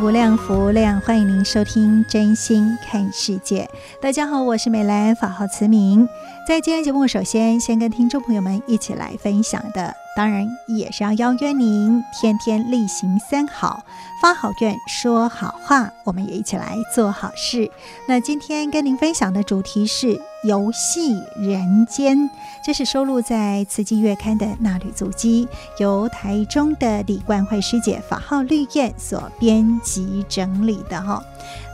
无量，福量，欢迎您收听《真心看世界》。大家好，我是美兰，法号慈明。在今天节目，首先先跟听众朋友们一起来分享的，当然也是要邀约您天天例行三好，发好愿，说好话，我们也一起来做好事。那今天跟您分享的主题是。游戏人间，这是收录在《慈济月刊》的衲履足迹，由台中的李冠慧师姐法号绿燕所编辑整理的哈。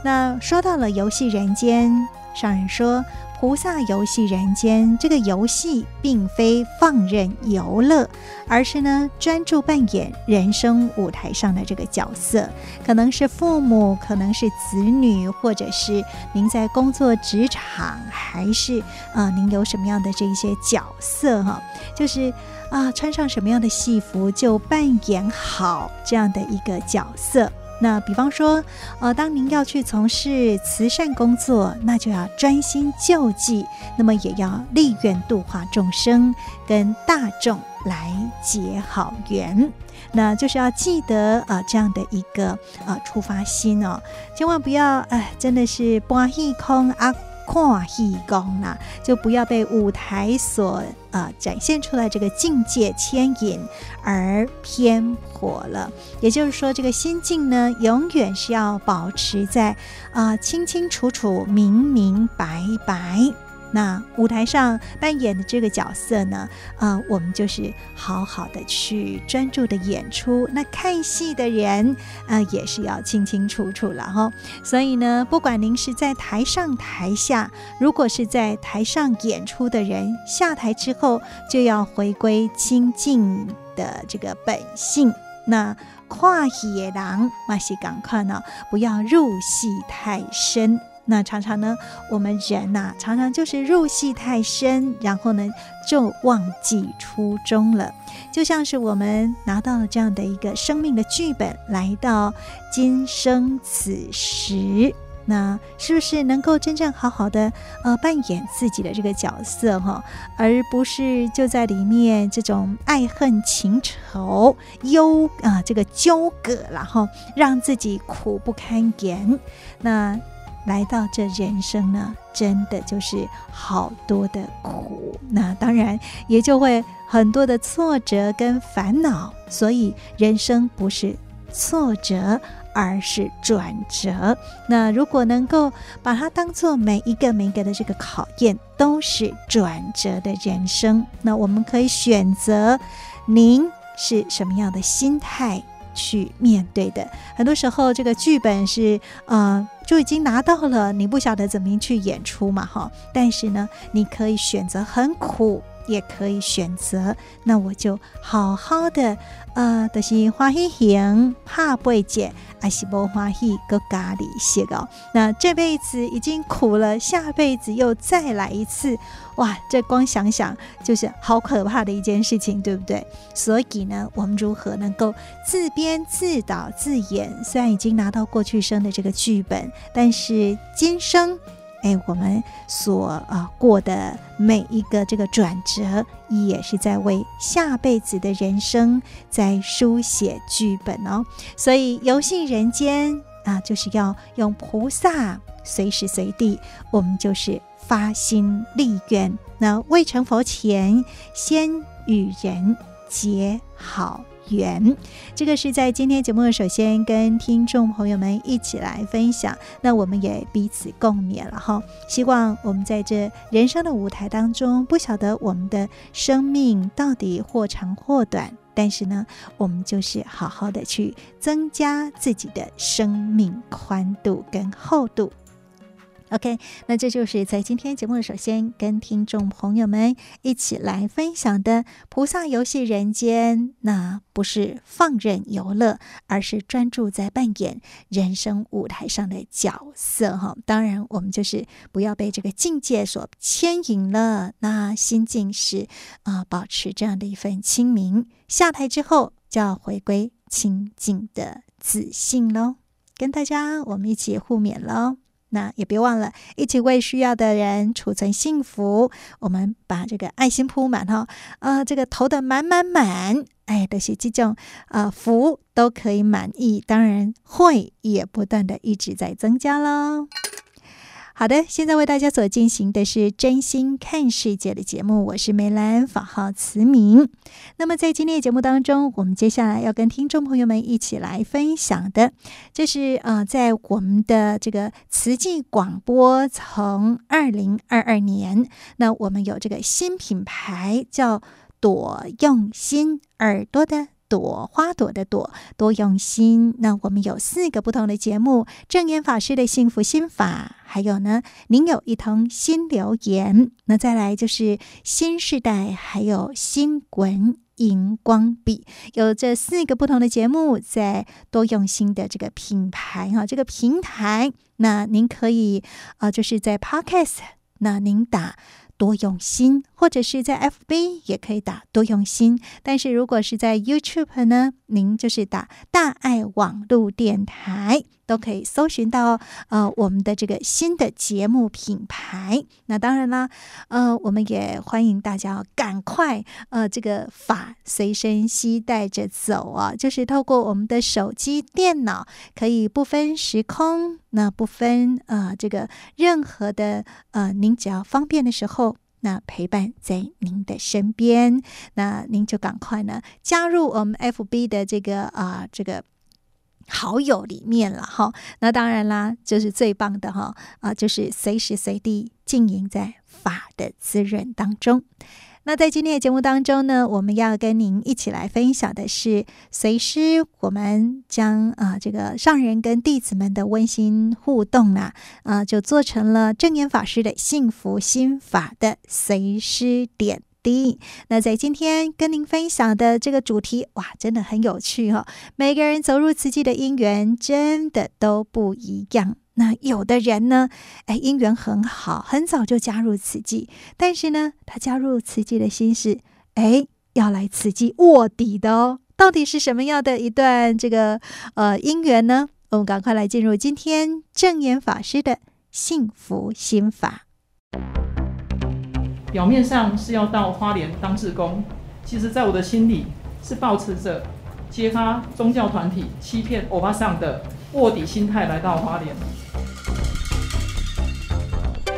那说到了游戏人间，上人说。菩萨游戏人间，这个游戏并非放任游乐，而是呢专注扮演人生舞台上的这个角色，可能是父母，可能是子女，或者是您在工作职场，还是啊、您有什么样的这一些角色哈，就是啊穿上什么样的戏服就扮演好这样的一个角色。那比方说，呃，当您要去从事慈善工作，那就要专心救济，那么也要立愿度化众生，跟大众来结好缘。那就是要记得呃这样的一个呃出发心哦，千万不要哎、真的是搬虚空啊。看戏功呐，就不要被舞台所啊展现出来这个境界牵引而偏颇了。也就是说，这个心境呢，永远是要保持在啊、清清楚楚、明明白白。那舞台上扮演的这个角色呢，啊、我们就是好好的去专注的演出。那看戏的人，啊、也是要清清楚楚了哈。所以呢，不管您是在台上台下，如果是在台上演出的人，下台之后就要回归清净的这个本性。那跨野狼马戏赶快呢，不要入戏太深。那常常呢，我们人呐、常常就是入戏太深，然后呢，就忘记初衷了。就像是我们拿到了这样的一个生命的剧本，来到今生此时，那是不是能够真正好好的呃扮演自己的这个角色哈，而不是就在里面这种爱恨情仇忧啊、这个纠葛，然后让自己苦不堪言。那。来到这人生呢，真的就是好多的苦，那当然也就会很多的挫折跟烦恼。所以人生不是挫折，而是转折。那如果能够把它当做每一个每一个的这个考验，都是转折的人生。那我们可以选择，您是什么样的心态去面对的？很多时候，这个剧本是呃。就已经拿到了，你不晓得怎么去演出嘛，哈。但是呢，你可以选择很苦，也可以选择，那我就好好的，呃，就是欢喜行，怕不解，还是不欢喜，个咖喱些哦。那这辈子已经苦了，下辈子又再来一次。哇，这光想想就是好可怕的一件事情，对不对？所以呢，我们如何能够自编自导自演？虽然已经拿到过去生的这个剧本，但是今生，哎，我们所啊、过的每一个这个转折，也是在为下辈子的人生在书写剧本哦。所以游戏人间啊、就是要用菩萨随时随地，我们就是。发心立愿，那未成佛前，先与人结好缘。这个是在今天节目首先跟听众朋友们一起来分享，那我们也彼此共勉了哈。希望我们在这人生的舞台当中，不晓得我们的生命到底或长或短，但是呢，我们就是好好的去增加自己的生命宽度跟厚度。OK，那这就是在今天节目首先跟听众朋友们一起来分享的《菩萨游戏人间》。那不是放任游乐，而是专注在扮演人生舞台上的角色。哈，当然我们就是不要被这个境界所牵引了。那心境是啊、保持这样的一份清明。下台之后就要回归清净的自信喽。跟大家我们一起互勉喽。那也别忘了，一起为需要的人储存幸福。我们把这个爱心铺满哈，啊、呃，这个投的满满满，哎，都、就是这种啊福都可以满意，当然会也不断的一直在增加喽。好的，现在为大家所进行的是真心看世界的节目，我是梅兰，法号慈明。那么在今天的节目当中，我们接下来要跟听众朋友们一起来分享的，这是呃，在我们的这个慈济广播从二零二二年，那我们有这个新品牌叫朵用心耳朵的。朵花朵的朵，多用心。那我们有四个不同的节目：证严法师的幸福心法，还有呢，您有一通新留言。那再来就是新时代，还有新滚荧光笔，有这四个不同的节目，在多用心的这个品牌哈，这个平台，那您可以啊、就是在 Podcast，那您打。多用心，或者是在 FB 也可以打多用心。但是如果是在 YouTube 呢，您就是打大爱网络电台，都可以搜寻到呃我们的这个新的节目品牌。那当然啦，呃，我们也欢迎大家赶快呃这个法随身携带着走啊，就是透过我们的手机、电脑，可以不分时空，那不分呃这个任何的呃，您只要方便的时候。那陪伴在您的身边，那您就赶快呢加入我们 FB 的这个啊、这个好友里面了哈。那当然啦，就是最棒的哈啊，就是随时随地浸淫在法的滋润当中。那在今天的节目当中呢，我们要跟您一起来分享的是随师，我们将啊、这个上人跟弟子们的温馨互动呢，啊、就做成了证严法师的幸福心法的随师点滴。那在今天跟您分享的这个主题，哇，真的很有趣、哦！每个人走入慈济的因缘真的都不一样。那有的人呢，哎，姻缘很好，很早就加入慈济，但是呢，他加入慈济的心是，哎，要来慈济卧底的哦。到底是什么样的一段这个呃姻缘呢？我们赶快来进入今天正言法师的幸福心法。表面上是要到花莲当志工，其实在我的心里是抱持着揭发宗教团体欺骗欧巴桑的卧底心态来到花莲。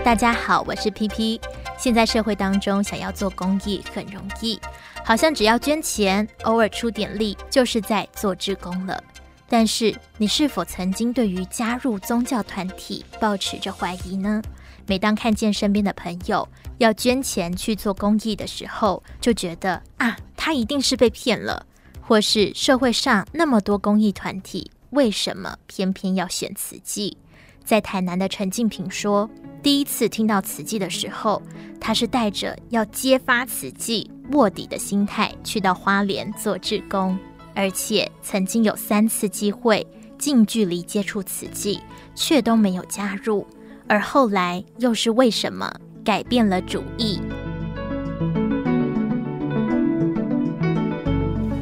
大家好，我是 PP。现在社会当中，想要做公益很容易，好像只要捐钱，偶尔出点力，就是在做志工了。但是，你是否曾经对于加入宗教团体抱持着怀疑呢？每当看见身边的朋友要捐钱去做公益的时候，就觉得啊，他一定是被骗了，或是社会上那么多公益团体，为什么偏偏要选慈济？在台南的陈静平说，第一次听到慈济的时候，他是带着要揭发慈济卧底的心态去到花莲做志工，而且曾经有三次机会近距离接触慈济，却都没有加入。而后来又是为什么改变了主意？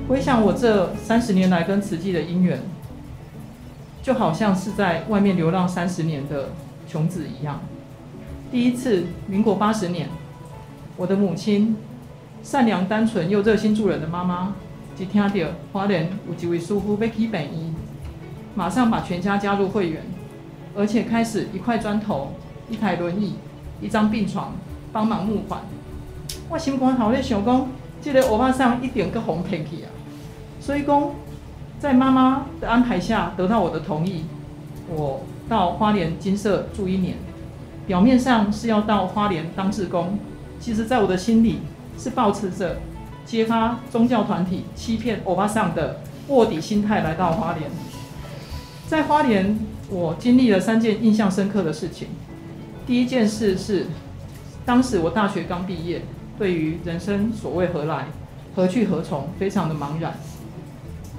回想我这三十年来跟慈济的因缘。就好像是在外面流浪三十年的穷子一样。第一次，民国八十年，我的母亲，善良单纯又热心助人的妈妈，一听到花莲有几位师父要起病医，马上把全家加入会员，而且开始一块砖头、一台轮椅、一张病床帮忙募款。我心肝好咧想讲，这个欧巴桑一点个红骗去啊！所以公在妈妈的安排下得到我的同意，我到花莲金色住一年。表面上是要到花莲当志工，其实在我的心里是抱持着揭发宗教团体欺骗欧巴桑的卧底心态来到花莲。在花莲，我经历了三件印象深刻的事情。第一件事是，当时我大学刚毕业，对于人生所谓何来、何去何从，非常的茫然。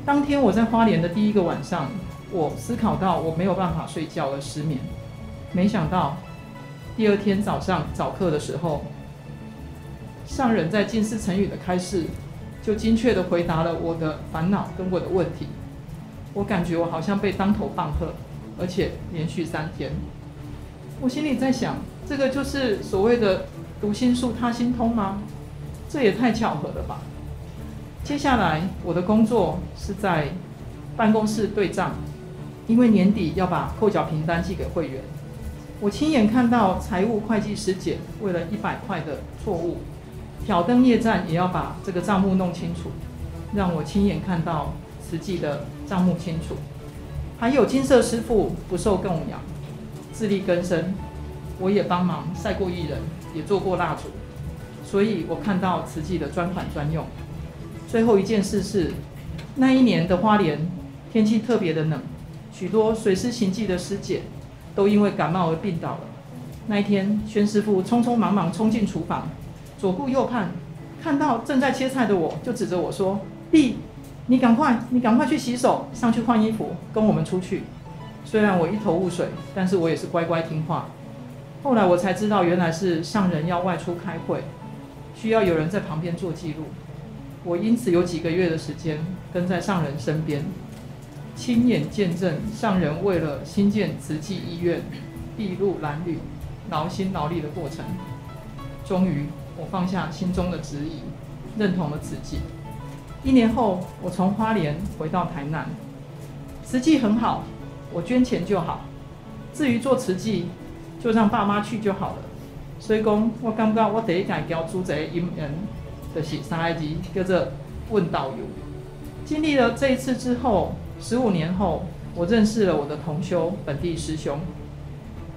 当天我在花莲的第一个晚上，我思考到我没有办法睡觉而失眠，没想到。第二天早上早课的时候，上人在近似成语的开示，就精确地回答了我的烦恼跟我的问题。我感觉我好像被当头棒喝，而且连续三天。我心里在想，这个就是所谓的读心术他心通吗？这也太巧合了吧。接下来我的工作是在办公室对账，因为年底要把扣缴凭单寄给会员。我亲眼看到财务会计师姐为了一百块的错误，挑灯夜战也要把这个账目弄清楚，让我亲眼看到实际的账目清楚。还有金色师傅不受供养，自力更生，我也帮忙晒过艺人，也做过蜡烛，所以我看到慈济的专款专用。最后一件事是，那一年的花莲天气特别的冷，许多随师行迹的师姐。都因为感冒而病倒了。那一天，宣师傅匆匆忙忙冲进厨房，左顾右盼，看到正在切菜的我，就指着我说：“弟，你赶快，你赶快去洗手，上去换衣服，跟我们出去。”虽然我一头雾水，但是我也是乖乖听话。后来我才知道，原来是上人要外出开会，需要有人在旁边做记录。我因此有几个月的时间跟在上人身边。亲眼见证上人为了新建慈济医院，筚路蓝缕，劳心劳力的过程。终于，我放下心中的质疑，认同了慈济。一年后，我从花莲回到台南。慈济很好，我捐钱就好。至于做慈济，就让爸妈去就好了。所以讲，我感觉我第一件交出这个姻缘，就是三个字，叫做问道友。经历了这一次之后。十五年后，我认识了我的同修本地师兄。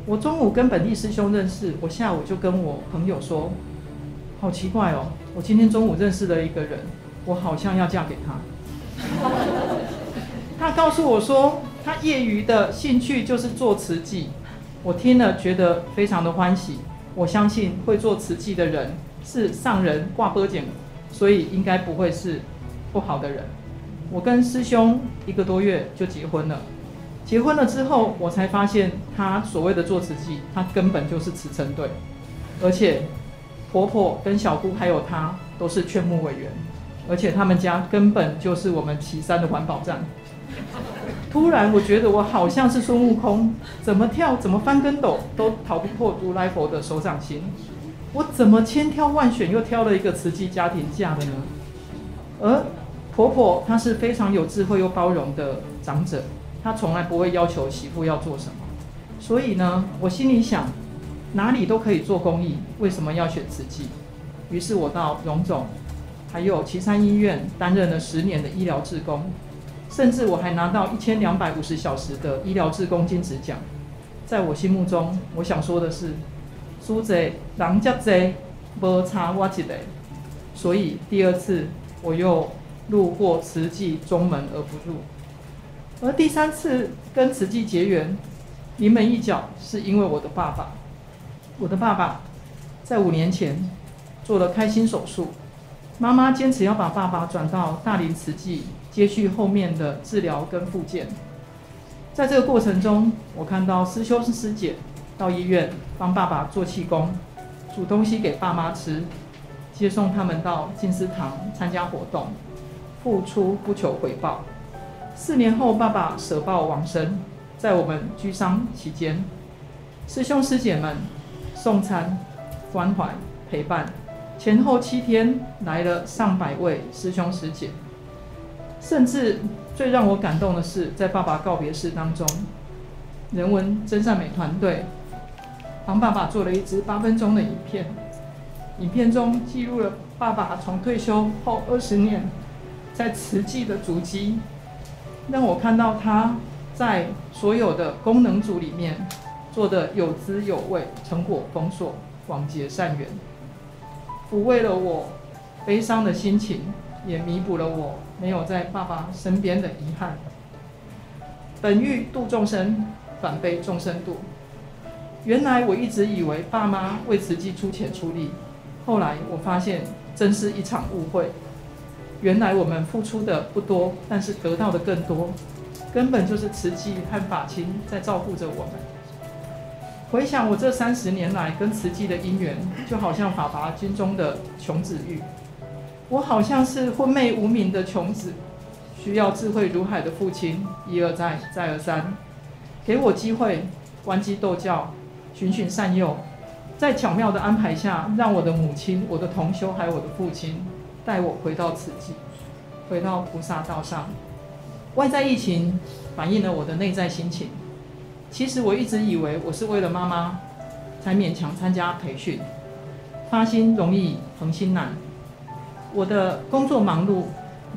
我中午跟本地师兄认识，我下午就跟我朋友说：“好奇怪哦，我今天中午认识了一个人，我好像要嫁给他。”他告诉我说，他业余的兴趣就是做慈济。我听了觉得非常的欢喜。我相信会做慈济的人是上人挂波剪，所以应该不会是不好的人。我跟师兄一个多月就结婚了，结婚了之后，我才发现他所谓的做慈济，他根本就是慈诚队，而且婆婆跟小姑还有他都是劝募委员，而且他们家根本就是我们旗山的环保站。突然，我觉得我好像是孙悟空，怎么跳怎么翻跟斗都逃不过如来佛的手掌心。我怎么千挑万选又挑了一个慈济家庭嫁的呢？而婆婆她是非常有智慧又包容的长者，她从来不会要求媳妇要做什么。所以呢，我心里想，哪里都可以做公益，为什么要选慈济？于是我到荣总，还有旗山医院担任了十年的医疗志工，甚至我还拿到一千两百五十小时的医疗志工金质奖。在我心目中，我想说的是，苏贼人家贼，无差我一个。所以第二次我又。路过慈济中门而不入，而第三次跟慈济结缘，临门一脚是因为我的爸爸。我的爸爸在五年前做了开心手术，妈妈坚持要把爸爸转到大林慈济接续后面的治疗跟复健。在这个过程中，我看到师兄师姐到医院帮爸爸做气功，煮东西给爸妈吃，接送他们到静思堂参加活动。付出不求回报。四年后，爸爸舍报往生，在我们居丧期间，师兄师姐们送餐、关怀、陪伴，前后七天来了上百位师兄师姐。甚至最让我感动的是，在爸爸告别式当中，人文真善美团队帮爸爸做了一支八分钟的影片，影片中记录了爸爸从退休后二十年。在慈济的足迹，让我看到他在所有的功能组里面做的有滋有味，成果丰硕，广结善缘，抚慰了我悲伤的心情，也弥补了我没有在爸爸身边的遗憾。本欲度众生，反被众生度。原来我一直以为爸妈为慈济出钱出力，后来我发现真是一场误会。原来我们付出的不多，但是得到的更多，根本就是慈济和法亲在照顾着我们。回想我这三十年来跟慈济的因缘，就好像《法华经》中的穷子玉，我好像是昏昧无明的穷子，需要智慧如海的父亲一而再再而三，给我机会关机逗教。循循善诱，在巧妙的安排下，让我的母亲、我的同修还有我的父亲带我回到慈济，回到菩萨道上。外在疫情反映了我的内在心情。其实我一直以为我是为了妈妈才勉强参加培训，发心容易恒心难。我的工作忙碌，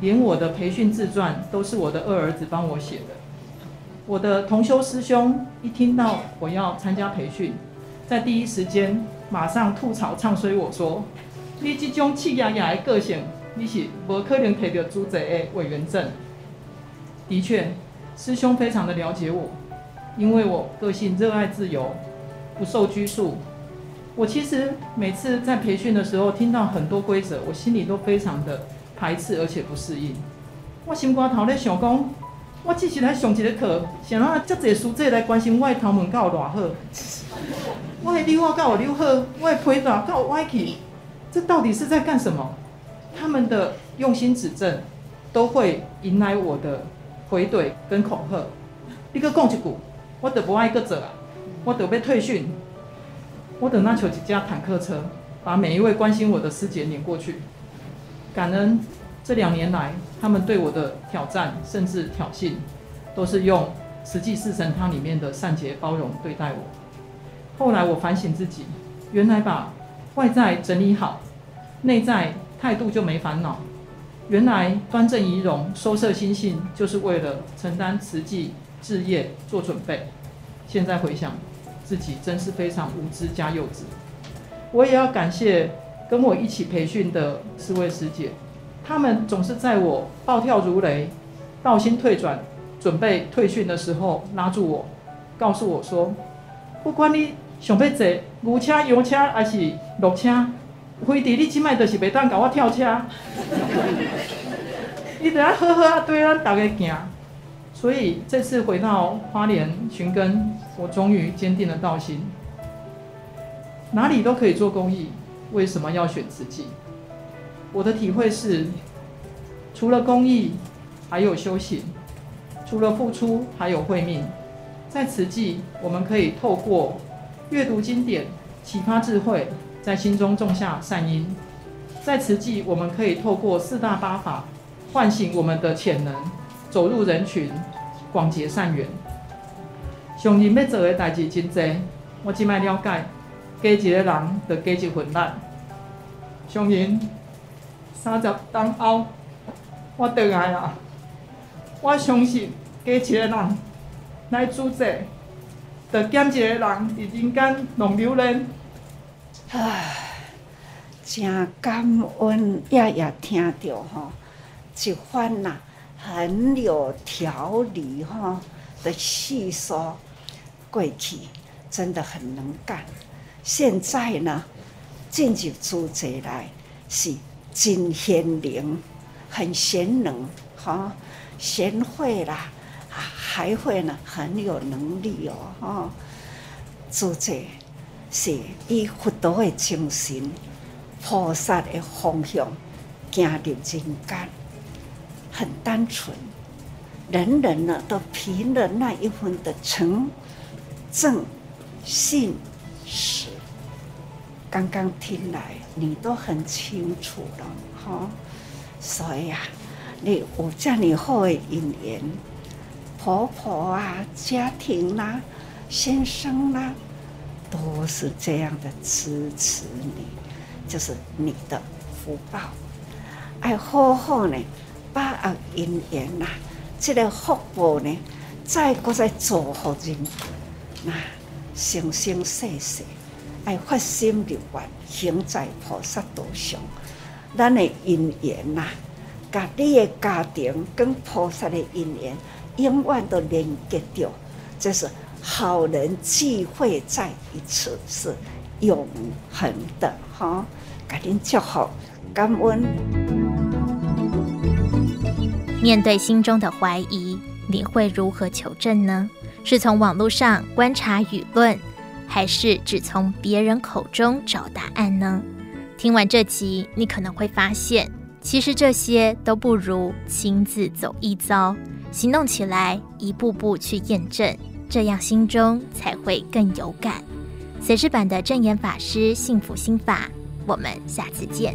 连我的培训自传都是我的二儿子帮我写的。我的同修师兄一听到我要参加培训，在第一时间马上吐槽唱衰我说：“你这种气压压的个性，你是不可能提到主席的委员证。”的确，师兄非常的了解我，因为我个性热爱自由，不受拘束。我其实每次在培训的时候，听到很多规则，我心里都非常的排斥，而且不适应。我心肝头咧想讲。我只是来上一个课，想让遮侪师姐来关心我的头毛搞有偌好，我的理发搞有偌好，我的皮带搞有歪去，这到底是在干什么？他们的用心指正，都会迎来我的回怼跟恐吓。你个讲一句，我得不爱搁做啊，我得要退训，我等那求一架坦克车，把每一位关心我的师姐撵过去。感恩这两年来。他们对我的挑战甚至挑衅，都是用慈济四神汤里面的善解包容对待我。后来我反省自己，原来把外在整理好，内在态度就没烦恼。原来端正仪容、收摄心性，就是为了承担慈济置业做准备。现在回想，自己真是非常无知加幼稚。我也要感谢跟我一起培训的四位师姐。他们总是在我暴跳如雷、道心退转、准备退训的时候拉住我，告诉我说：“不管你想要坐牛车、油车还是鹿车，非得你今麦就是袂当甲我跳车，你得好好啊对咱大家行。”所以这次回到花莲寻根，我终于坚定了道心，哪里都可以做公益，为什么要选慈济？我的体会是，除了公益，还有修行；除了付出，还有慧命。在慈济，我们可以透过阅读经典，启发智慧，在心中种下善因；在慈济，我们可以透过四大八法，唤醒我们的潜能，走入人群，广结善缘。上人要做的代志真多，我只卖了解，加一个人就加一份力。上人。三十当后，我回来了。我相信，加一个人来主宰，就减一个人伫人间浪流连。唉，真感恩，夜夜听着吼，一番呐很有条理哈的细说，过去真的很能干。现在呢，进入主宰来是。真贤灵，很贤能，哈，贤惠啦，还会呢，很有能力哦，哈。主者是以佛道的精神、菩萨的方向，行入人间，很单纯，人人呢都凭了那一份的诚、正、信、实。刚刚听来，你都很清楚了，哈，所以啊，你有这样好的姻缘，婆婆啊、家庭啦、啊、先生啦、啊，都是这样的支持你，就是你的福报。爱好好呢，把握因缘呐，这个福报呢，再搁再祝福人，那生生世世爱发心立愿，行在菩萨道上，咱的因缘呐，甲你的家庭跟菩萨的因缘，永远都连接着，这是好人聚会在一处，是永恒的哈，甲恁祝福，感恩。面对心中的怀疑，你会如何求证呢？是从网络上观察舆论，还是只从别人口中找答案呢？听完这集，你可能会发现，其实这些都不如亲自走一遭，行动起来，一步步去验证，这样心中才会更有感。随时版的证言法师幸福心法，我们下次见。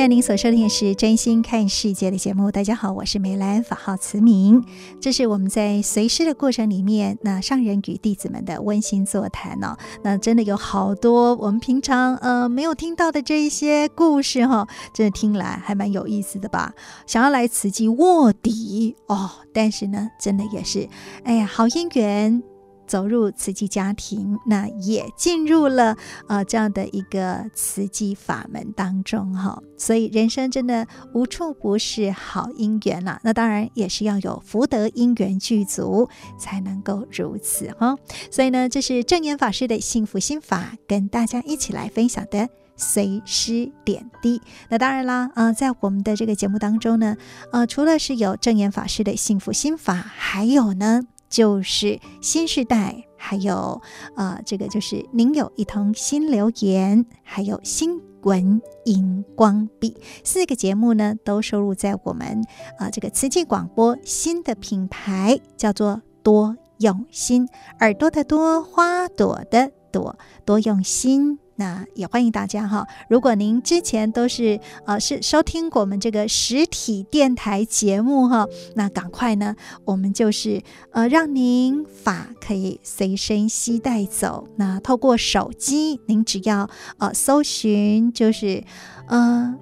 现在您所收听的是《真心看世界》的节目。大家好，我是梅兰，法号慈明。这是我们在随师的过程里面，那上人与弟子们的温馨座谈哦。那真的有好多我们平常呃没有听到的这一些故事哈、哦，真的听来还蛮有意思的吧？想要来慈济卧底哦，但是呢，真的也是，哎呀，好姻缘。走入慈济家庭，那也进入了呃这样的一个慈济法门当中哈，所以人生真的无处不是好姻缘了。那当然也是要有福德因缘具足，才能够如此哈。所以呢，这是证严法师的幸福心法，跟大家一起来分享的随师点滴。那当然啦，呃，在我们的这个节目当中呢，呃，除了是有证严法师的幸福心法，还有呢。就是新时代，还有呃，这个就是您有一通新留言，还有新闻荧光笔四个节目呢，都收录在我们啊、这个慈济广播新的品牌，叫做多用心，耳朵的多，花朵的朵，多用心。那也欢迎大家哈，如果您之前都是呃是收听过我们这个实体电台节目哈，那赶快呢，我们就是呃让您法可以随身携带走。那透过手机，您只要呃搜寻就是呃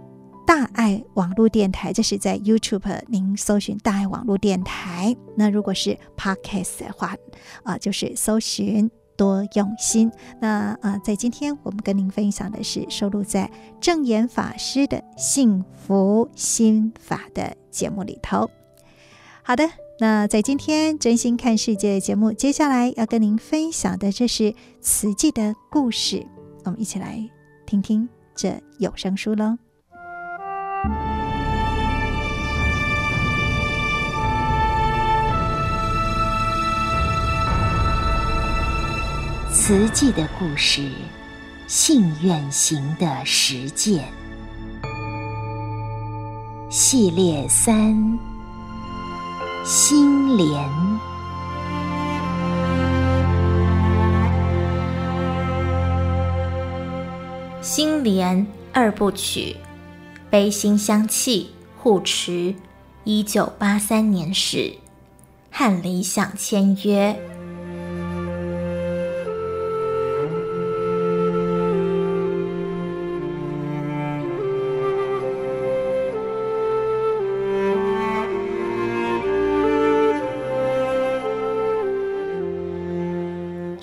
大爱网络电台，这是在 YouTube 您搜寻大爱网络电台。那如果是 Podcast 的话，啊、呃、就是搜寻。多用心。那啊、在今天我们跟您分享的是收录在证言法师的幸福心法的节目里头。好的，那在今天真心看世界的节目，接下来要跟您分享的这是慈济的故事，我们一起来听听这有声书喽。慈济的故事，信愿行的实践系列三：心莲。心莲二部曲，悲心相契护持，一九八三年始，和理想签约。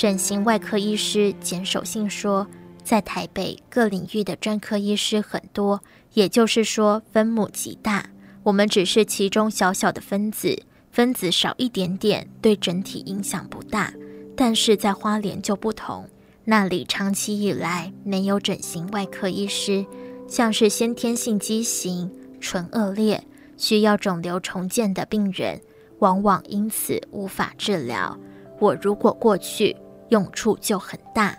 整形外科医师简守信说，在台北各领域的专科医师很多，也就是说分母极大。我们只是其中小小的分子，分子少一点点，对整体影响不大。但是在花莲就不同，那里长期以来没有整形外科医师，像是先天性畸形、唇腭裂、需要肿瘤重建的病人，往往因此无法治疗。我如果过去。用处就很大，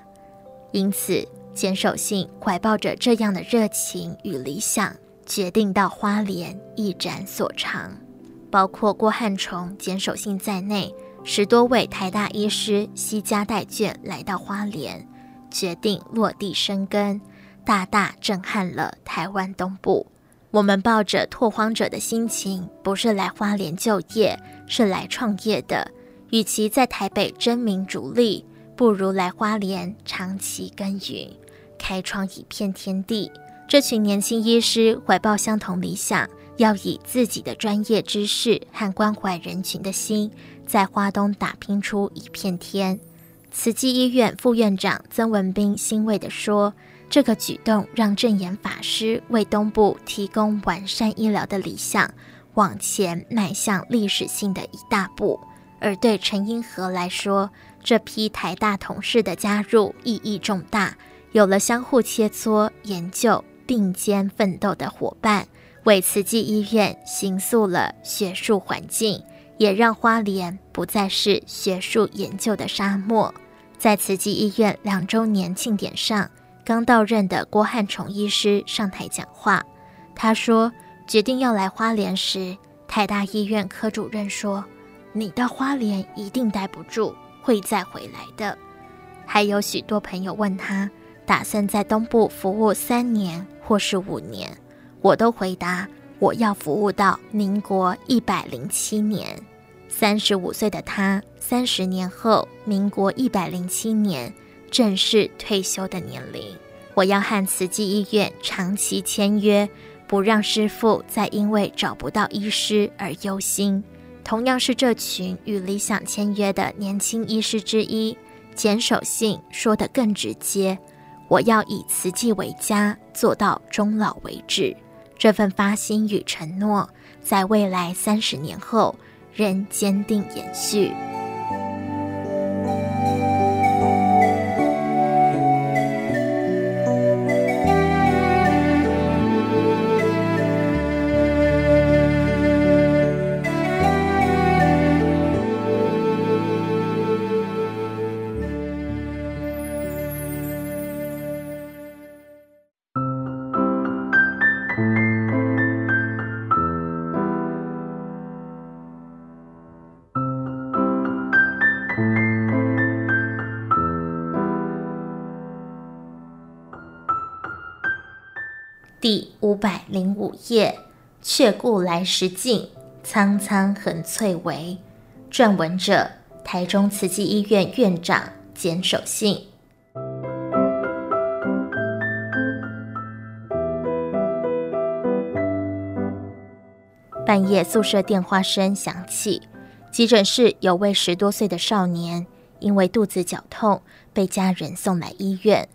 因此简守信怀抱着这样的热情与理想，决定到花莲一展所长。包括郭汉崇、简守信在内，十多位台大医师携家带眷来到花莲，决定落地生根，大大震撼了台湾东部。我们抱着拓荒者的心情，不是来花莲就业，是来创业的。与其在台北争名逐利，不如来花莲长期耕耘，开创一片天地。这群年轻医师怀抱相同理想，要以自己的专业知识和关怀人群的心，在花东打拼出一片天。慈济医院副院长曾文彬欣慰地说。这个举动让证严法师为东部提供完善医疗的理想往前迈向历史性的一大步，而对陈英和来说，这批台大同事的加入意义重大，有了相互切磋、研究、并肩奋斗的伙伴，为慈济医院形塑了学术环境，也让花莲不再是学术研究的沙漠。在慈济医院两周年庆典上。刚到任的郭汉崇医师上台讲话，他说：“决定要来花莲时，台大医院科主任说，你到花莲一定待不住，会再回来的。”还有许多朋友问他，打算在东部服务三年或是五年，我都回答：我要服务到民国一百零七年。三十五岁的他，三十年后，民国一百零七年。正是退休的年龄，我要和慈济医院长期签约，不让师父再因为找不到医师而忧心。同样是这群与理想签约的年轻医师之一，简守信说得更直接：我要以慈济为家，做到终老为止。这份发心与承诺，在未来三十年后仍坚定延续。五百零五页，却顾来时尽，苍苍横翠微。撰文者：台中慈济医院院长简守信。半夜宿舍电话声响起，急诊室有位十多岁的少年，因为肚子绞痛，被家人送来医院。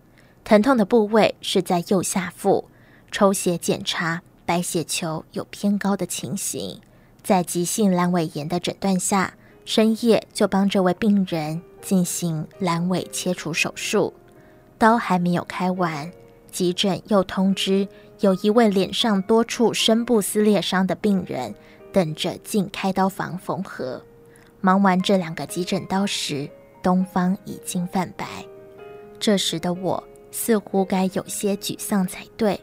疼痛的部位是在右下腹。抽血检查，白血球有偏高的情形，在急性阑尾炎的诊断下，深夜就帮这位病人进行阑尾切除手术。刀还没有开完，急诊又通知有一位脸上多处深部撕裂伤的病人等着进开刀房缝合。忙完这两个急诊刀时，东方已经泛白。这时的我似乎该有些沮丧才对。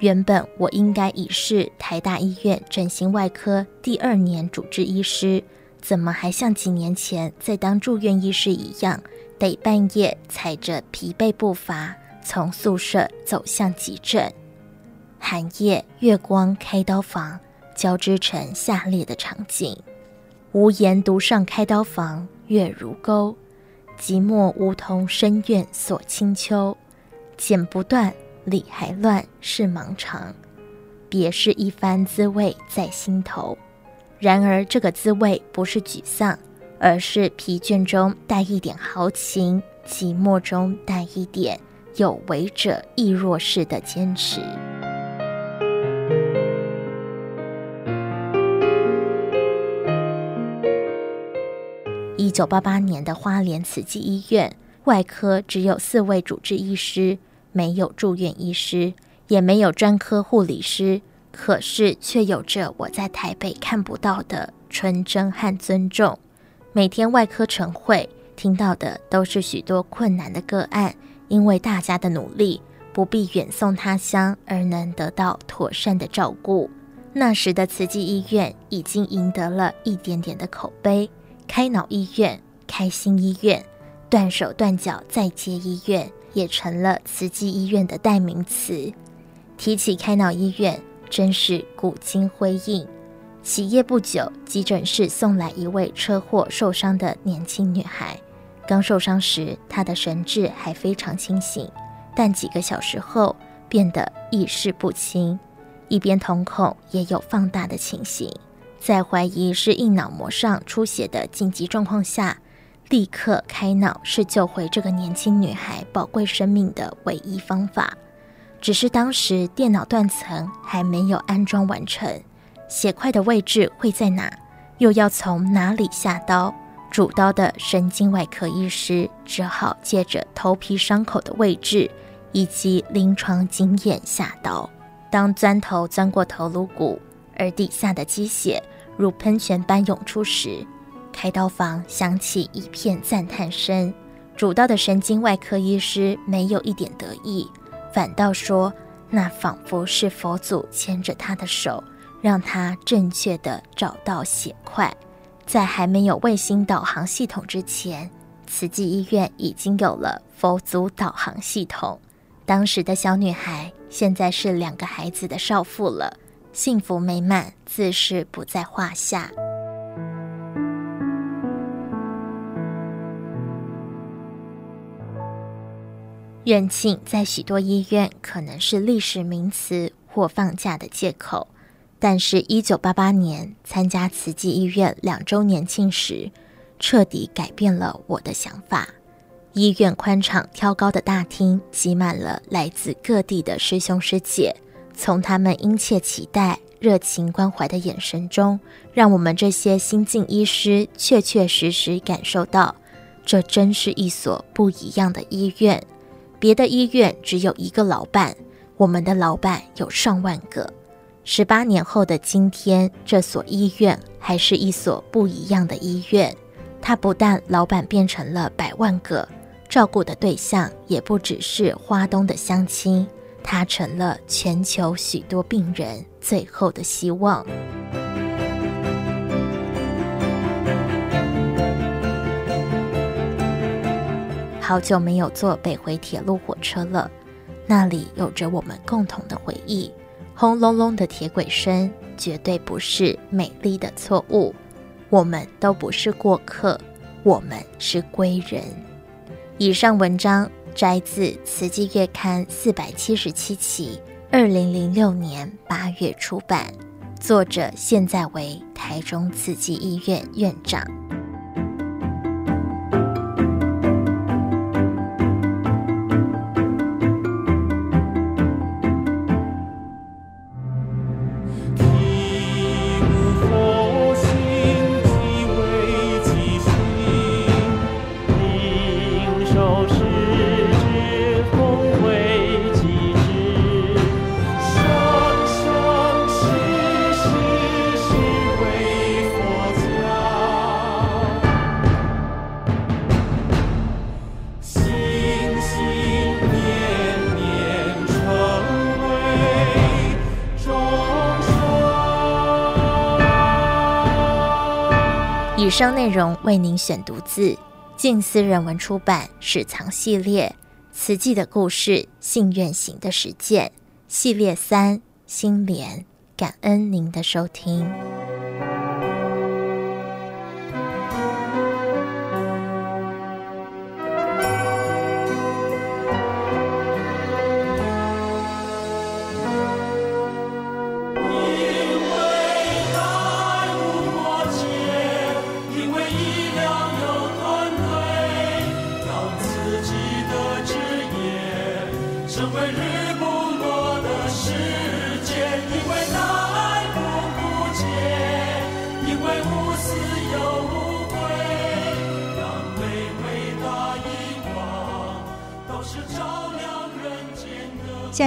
原本我应该已是台大医院整形外科第二年主治医师，怎么还像几年前在当住院医师一样，得半夜踩着疲惫步伐从宿舍走向急诊？寒夜月光开刀房交织成下列的场景：无言独上开刀房月如钩，寂寞梧桐深院锁清秋，剪不断。理还乱是盲肠，别是一番滋味在心头。然而这个滋味不是沮丧，而是疲倦中带一点豪情，寂寞中带一点有为者亦若是的坚持。一九八八年的花莲慈济医院外科只有四位主治医师。没有住院医师，也没有专科护理师，可是却有着我在台北看不到的纯真和尊重。每天外科晨会听到的都是许多困难的个案，因为大家的努力，不必远送他乡，而能得到妥善的照顾。那时的慈济医院已经赢得了一点点的口碑，开脑医院、开心医院、断手断脚再接医院。也成了慈济医院的代名词。提起开脑医院，真是古今辉映。起夜不久，急诊室送来一位车祸受伤的年轻女孩。刚受伤时，她的神志还非常清醒，但几个小时后变得意识不清，一边瞳孔也有放大的情形。在怀疑是硬脑膜上出血的紧急状况下，立刻开脑是救回这个年轻女孩宝贵生命的唯一方法。只是当时电脑断层还没有安装完成，血块的位置会在哪？又要从哪里下刀？主刀的神经外科医师只好借着头皮伤口的位置以及临床经验下刀。当钻头钻过头颅骨，而底下的积血如喷泉般涌出时，开刀房响起一片赞叹声。主刀的神经外科医师没有一点得意，反倒说：“那仿佛是佛祖牵着他的手，让他正确地找到血块。”在还没有卫星导航系统之前，慈济医院已经有了佛祖导航系统。当时的小女孩现在是两个孩子的少妇了。幸福美满，自是不在话下。院庆在许多医院可能是历史名词或放假的借口，但是，一九八八年参加慈济医院两周年庆时，彻底改变了我的想法。医院宽敞挑高的大厅挤满了来自各地的师兄师姐。从他们殷切期待、热情关怀的眼神中，让我们这些新进医师确确实实感受到，这真是一所不一样的医院。别的医院只有一个老板，我们的老板有上万个。十八年后的今天，这所医院还是一所不一样的医院。它不但老板变成了百万个，照顾的对象也不只是花东的乡亲。他成了全球许多病人最后的希望。好久没有坐北回铁路火车了，那里有着我们共同的回忆。轰隆隆的铁轨声绝对不是美丽的错误。我们都不是过客，我们是归人。以上文章。摘自《慈济月刊》四百七十七期，二零零六年八月出版。作者现在为台中慈济医院院长。上内容为您选读自静思人文出版史藏系列《慈济的故事，信愿行的实践》系列三心莲，感恩您的收听。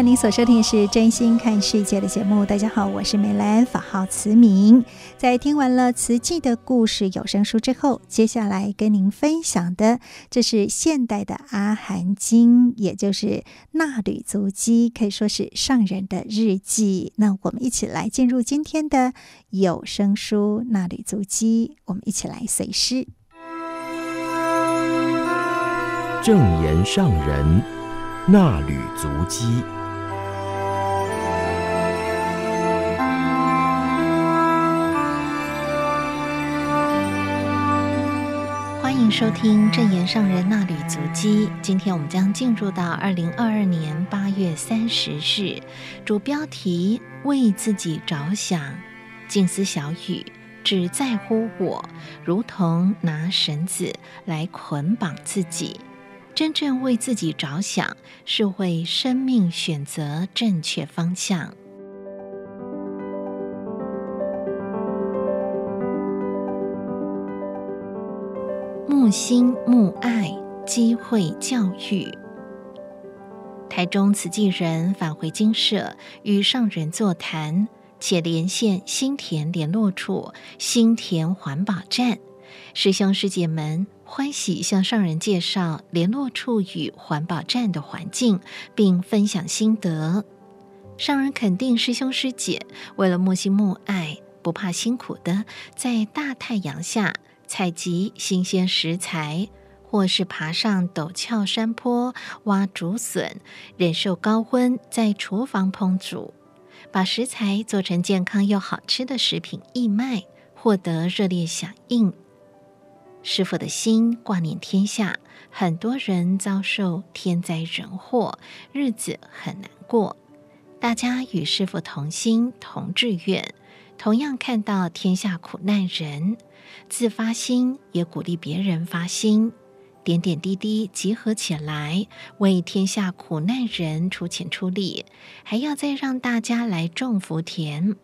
您所收听的是《真心看世界》的节目。大家好，我是美兰，法号慈明。在听完了慈济的故事有声书之后，接下来跟您分享的，这是现代的阿含经，也就是纳履足迹，可以说是上人的日记。那我们一起来进入今天的有声书《纳履足迹》，我们一起来随师。正言上人衲履足迹。收听证言上人衲履足迹。今天我们将进入到二零二二年八月三十日，主标题为自己着想，静思小语，只在乎我，如同拿绳子来捆绑自己。真正为自己着想，是为生命选择正确方向。心慕爱，机会教育。台中慈济人返回精舍，与上人座谈，且连线新田联络处新田环保站。师兄师姐们欢喜向上人介绍联络处与环保站的环境，并分享心得。上人肯定师兄师姐为了沐心沐爱，不怕辛苦的在大太阳下。采集新鲜食材，或是爬上陡峭山坡挖竹笋，忍受高温在厨房烹煮，把食材做成健康又好吃的食品义卖，获得热烈响应。师傅的心挂念天下，很多人遭受天灾人祸，日子很难过。大家与师傅同心同志愿，同样看到天下苦难人。自发心，也鼓励别人发心，点点滴滴集合起来，为天下苦难人出钱出力，还要再让大家来种福田。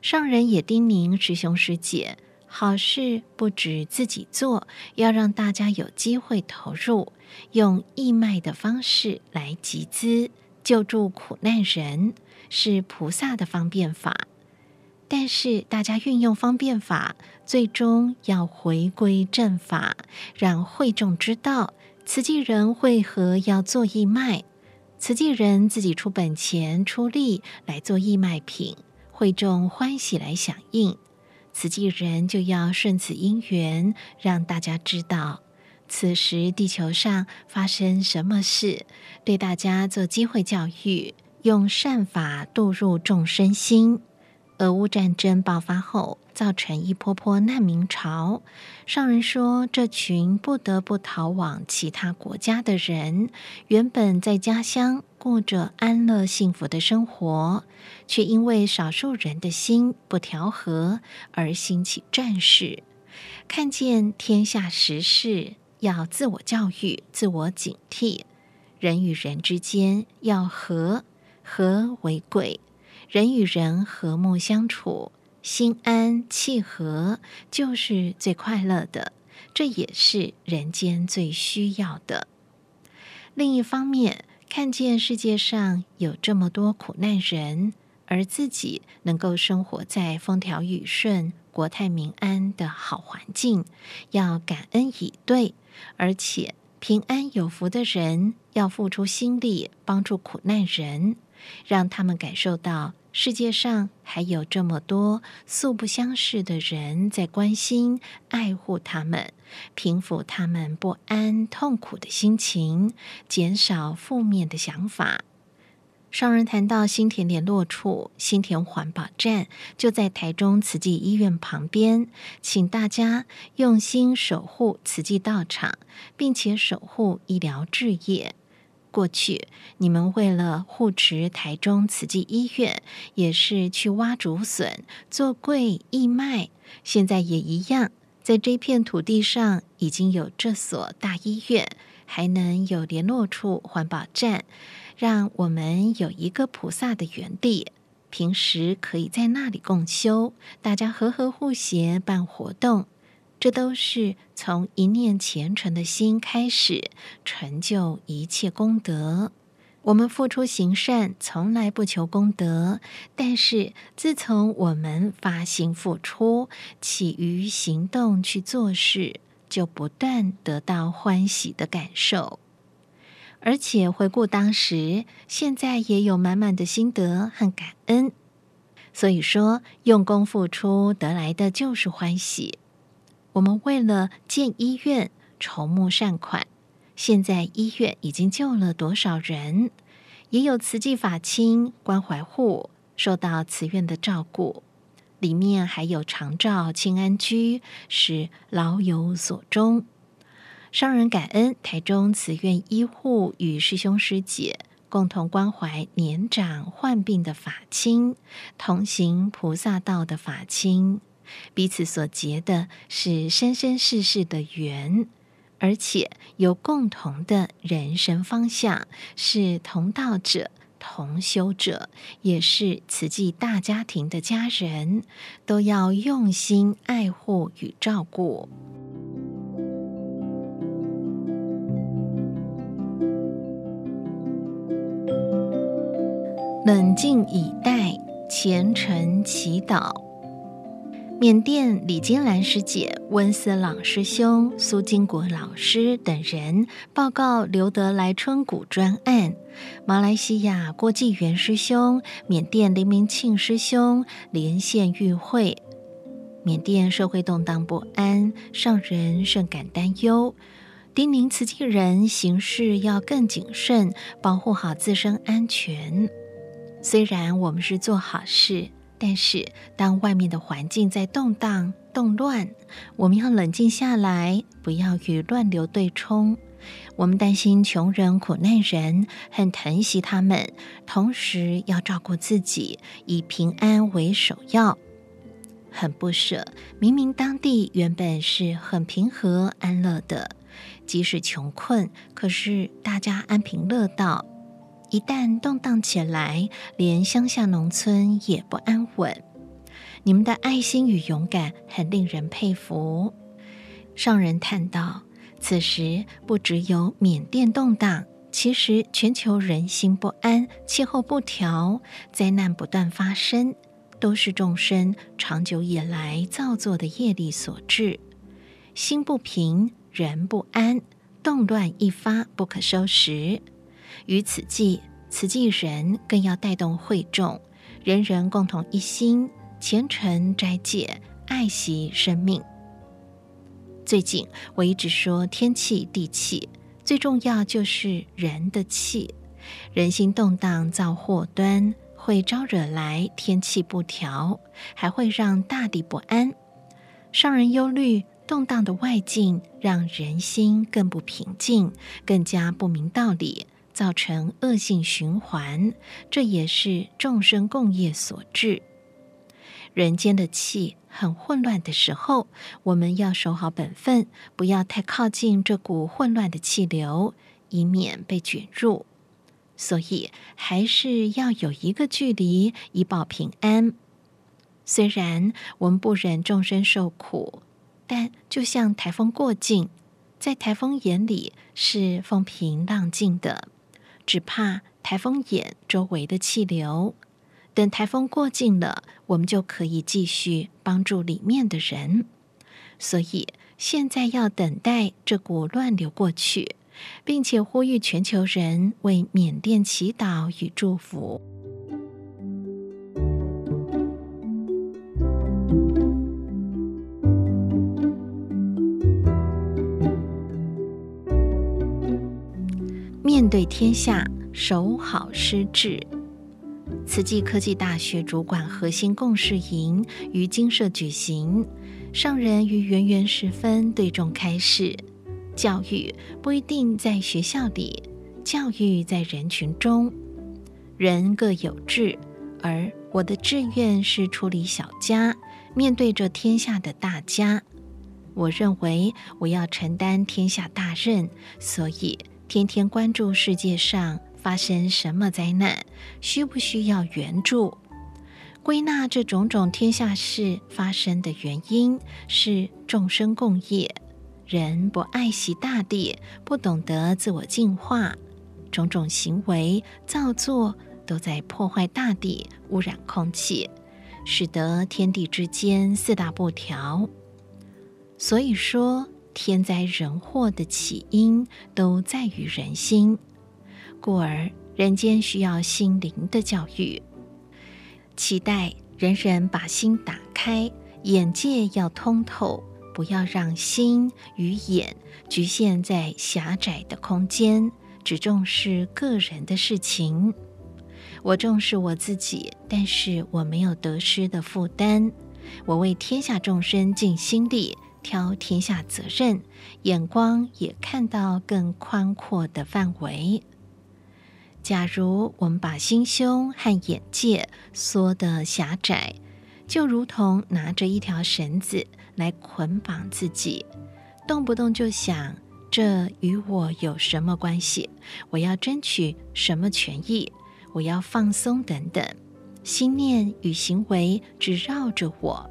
上人也叮咛师兄师姐，好事不止自己做，要让大家有机会投入，用义卖的方式来集资救助苦难人，是菩萨的方便法。但是大家运用方便法，最终要回归正法，让会众知道慈济人为何要做义卖，慈济人自己出本钱出力来做义卖品，会众欢喜来响应，慈济人就要顺此因缘，让大家知道此时地球上发生什么事，对大家做机会教育，用善法度入众生心。俄乌战争爆发后，造成一波波难民潮。上人说，这群不得不逃往其他国家的人，原本在家乡过着安乐幸福的生活，却因为少数人的心不调和而兴起战事。看见天下时事，要自我教育、自我警惕。人与人之间要和，和为贵。人与人和睦相处，心安气和，就是最快乐的。这也是人间最需要的。另一方面，看见世界上有这么多苦难人，而自己能够生活在风调雨顺、国泰民安的好环境，要感恩以对。而且平安有福的人，要付出心力帮助苦难人，让他们感受到。世界上还有这么多素不相识的人在关心、爱护他们，平抚他们不安、痛苦的心情，减少负面的想法。上人谈到新田联络处、新田环保站就在台中慈济医院旁边，请大家用心守护慈济道场，并且守护医疗置业。过去，你们为了护持台中慈济医院，也是去挖竹笋、做柜义卖。现在也一样，在这片土地上已经有这所大医院，还能有联络处、环保站，让我们有一个菩萨的园地，平时可以在那里共修，大家和和互协办活动。这都是从一念虔诚的心开始，成就一切功德。我们付出行善，从来不求功德，但是自从我们发心付出，起于行动去做事，就不断得到欢喜的感受。而且回顾当时，现在也有满满的心得和感恩。所以说，用功付出得来的就是欢喜。我们为了建医院筹募善款，现在医院已经救了多少人？也有慈济法亲关怀户受到慈院的照顾，里面还有长照清安居，是老有所终。商人感恩台中慈院医护与师兄师姐共同关怀年长患病的法亲，同行菩萨道的法亲，彼此所结的是生生世世的缘，而且有共同的人生方向，是同道者。同修者也是慈济大家庭的家人，都要用心爱护与照顾。冷静以待，虔诚祈祷。缅甸李金兰师姐、温思朗师兄、苏金国老师等人报告刘德来春谷专案，马来西亚郭继元师兄、缅甸林明庆师兄连线与会。缅甸社会动荡不安，上人甚感担忧，叮咛慈济人行事要更谨慎，保护好自身安全。虽然我们是做好事。但是，当外面的环境在动荡、动乱，我们要冷静下来，不要与乱流对冲。我们担心穷人、苦难人，很疼惜他们，同时要照顾自己，以平安为首要。很不舍，明明当地原本是很平和安乐的，即使穷困，可是大家安贫乐道。一旦动荡起来，连乡下农村也不安稳。你们的爱心与勇敢很令人佩服。上人叹道：“此时不只有缅甸动荡，其实全球人心不安，气候不调，灾难不断发生，都是众生长久以来造作的业力所致。心不平，人不安，动乱一发不可收拾。”于此际，此际人更要带动会众，人人共同一心，虔诚斋戒，爱惜生命。最近我一直说天气地气，最重要就是人的气。人心动荡造祸端，会招惹来天气不调，还会让大地不安。上人忧虑动荡的外境，让人心更不平静，更加不明道理。造成恶性循环，这也是众生共业所致。人间的气很混乱的时候，我们要守好本分，不要太靠近这股混乱的气流，以免被卷入。所以，还是要有一个距离，以保平安。虽然我们不忍众生受苦，但就像台风过境，在台风眼里是风平浪静的。只怕台风眼周围的气流，等台风过境了，我们就可以继续帮助里面的人。所以现在要等待这股乱流过去，并且呼吁全球人为缅甸祈祷与祝福。面对天下，守好师志。慈济科技大学主管核心共事营于金舍举行，上人于圆圆时分对众开示：教育不一定在学校里，教育在人群中。人各有志，而我的志愿是处理小家，面对着天下的大家。我认为我要承担天下大任，所以。天天关注世界上发生什么灾难，需不需要援助？归纳这种种天下事发生的原因是众生共业，人不爱惜大地，不懂得自我净化，种种行为造作都在破坏大地，污染空气，使得天地之间四大不调。所以说。天灾人祸的起因都在于人心，故而人间需要心灵的教育，期待人人把心打开，眼界要通透，不要让心与眼局限在狭窄的空间，只重视个人的事情。我重视我自己，但是我没有得失的负担，我为天下众生尽心力。挑天下责任，眼光也看到更宽阔的范围。假如我们把心胸和眼界缩得狭窄，就如同拿着一条绳子来捆绑自己，动不动就想这与我有什么关系？我要争取什么权益？我要放松等等，心念与行为只绕着我。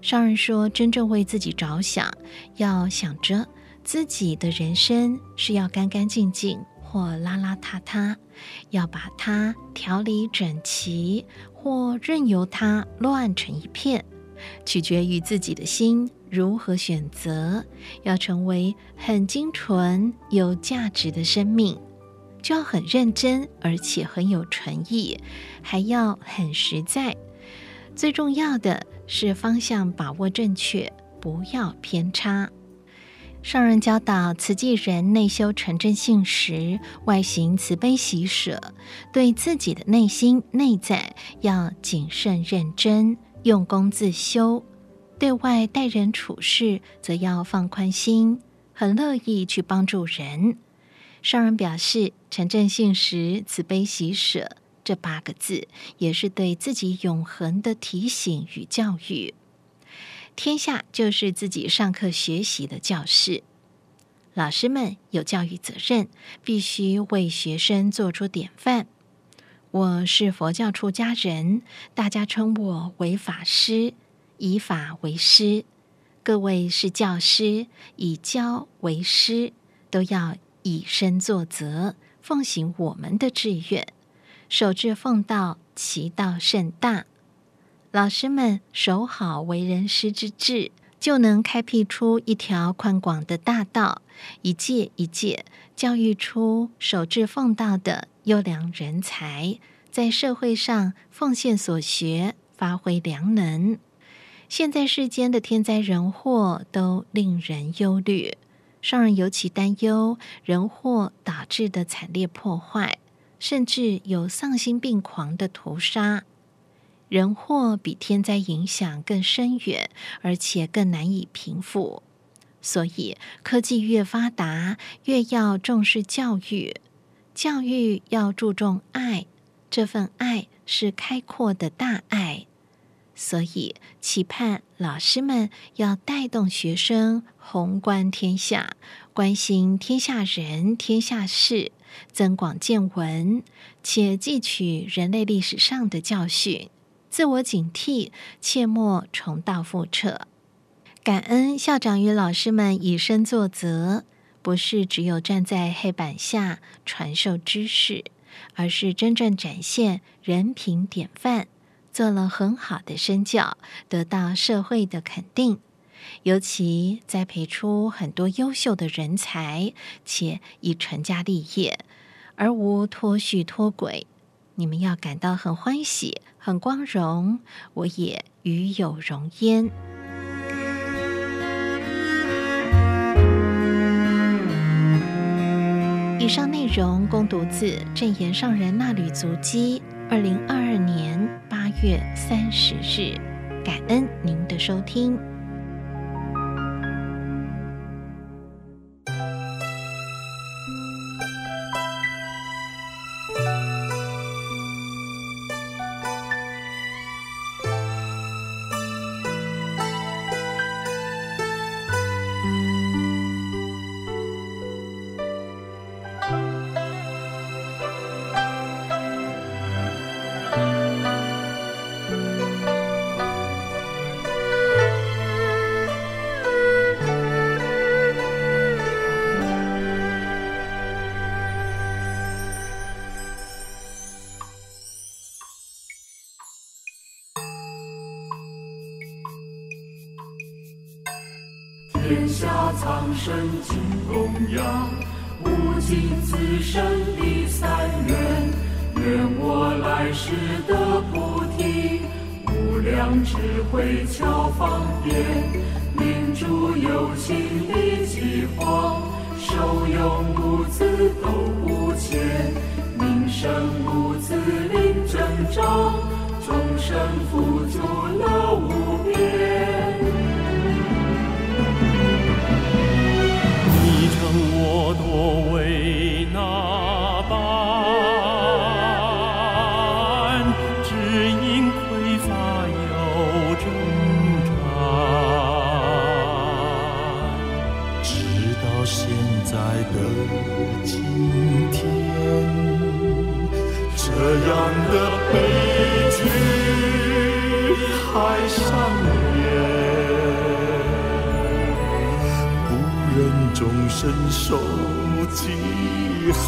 商人说，真正为自己着想，要想着自己的人生是要干干净净。或邋邋遢遢，要把它调理整齐，或任由它乱成一片，取决于自己的心如何选择。要成为很精纯、有价值的生命，就要很认真，而且很有诚意，还要很实在。最重要的是方向把握正确，不要偏差。上人教导慈济人内修纯正性时，外行慈悲喜舍，对自己的内心内在要谨慎认真，用功自修；对外待人处事，则要放宽心，很乐意去帮助人。上人表示，纯正性时、慈悲喜舍这八个字，也是对自己永恒的提醒与教育。天下就是自己上课学习的教室，老师们有教育责任，必须为学生做出典范。我是佛教出家人，大家称我为法师，以法为师。各位是教师，以教为师，都要以身作则，奉行我们的志愿，守志奉道，其道甚大。老师们守好为人师之志，就能开辟出一条宽广的大道，一届一届教育出守志奉道的优良人才，在社会上奉献所学，发挥良能。现在世间的天灾人祸都令人忧虑，上人尤其担忧人祸导致的惨烈破坏，甚至有丧心病狂的屠杀。人祸比天灾影响更深远，而且更难以平复。所以，科技越发达，越要重视教育。教育要注重爱，这份爱是开阔的大爱。所以，期盼老师们要带动学生宏观天下，关心天下人、天下事，增广见闻，且汲取人类历史上的教训。自我警惕，切莫重蹈覆辙。感恩校长与老师们以身作则，不是只有站在黑板下传授知识，而是真正展现人品典范，做了很好的身教，得到社会的肯定。尤其栽培出很多优秀的人才，且已成家立业，而无脱序脱轨。你们要感到很欢喜。很光荣，我也与有荣焉。以上内容供读自证言上人那旅足迹，二零二二年八月三十日。感恩您的收听。生尽供养，无尽此生离散缘。愿我来世得菩提，无量智慧巧方便，命住有情力济荒，受用无子都不欠，命生无子令增长，众生福足乐无终身受饥寒。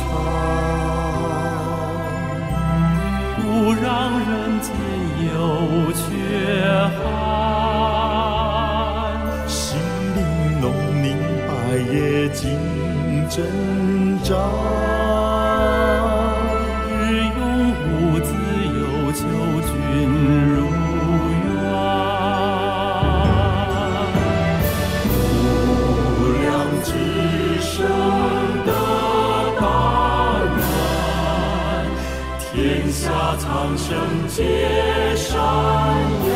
不让人间有缺憾，心灵农民百业尽挣扎，苍生皆善良，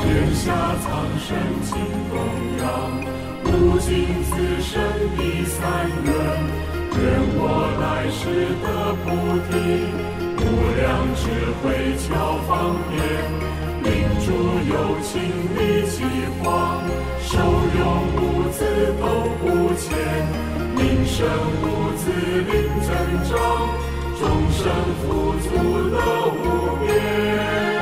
天下苍生尽供养，无尽此生的三愿，愿我来世得菩提，无量智慧巧方便。诸有情力济荒，受用物资都不欠，民生物资领增长，众生富足乐无边。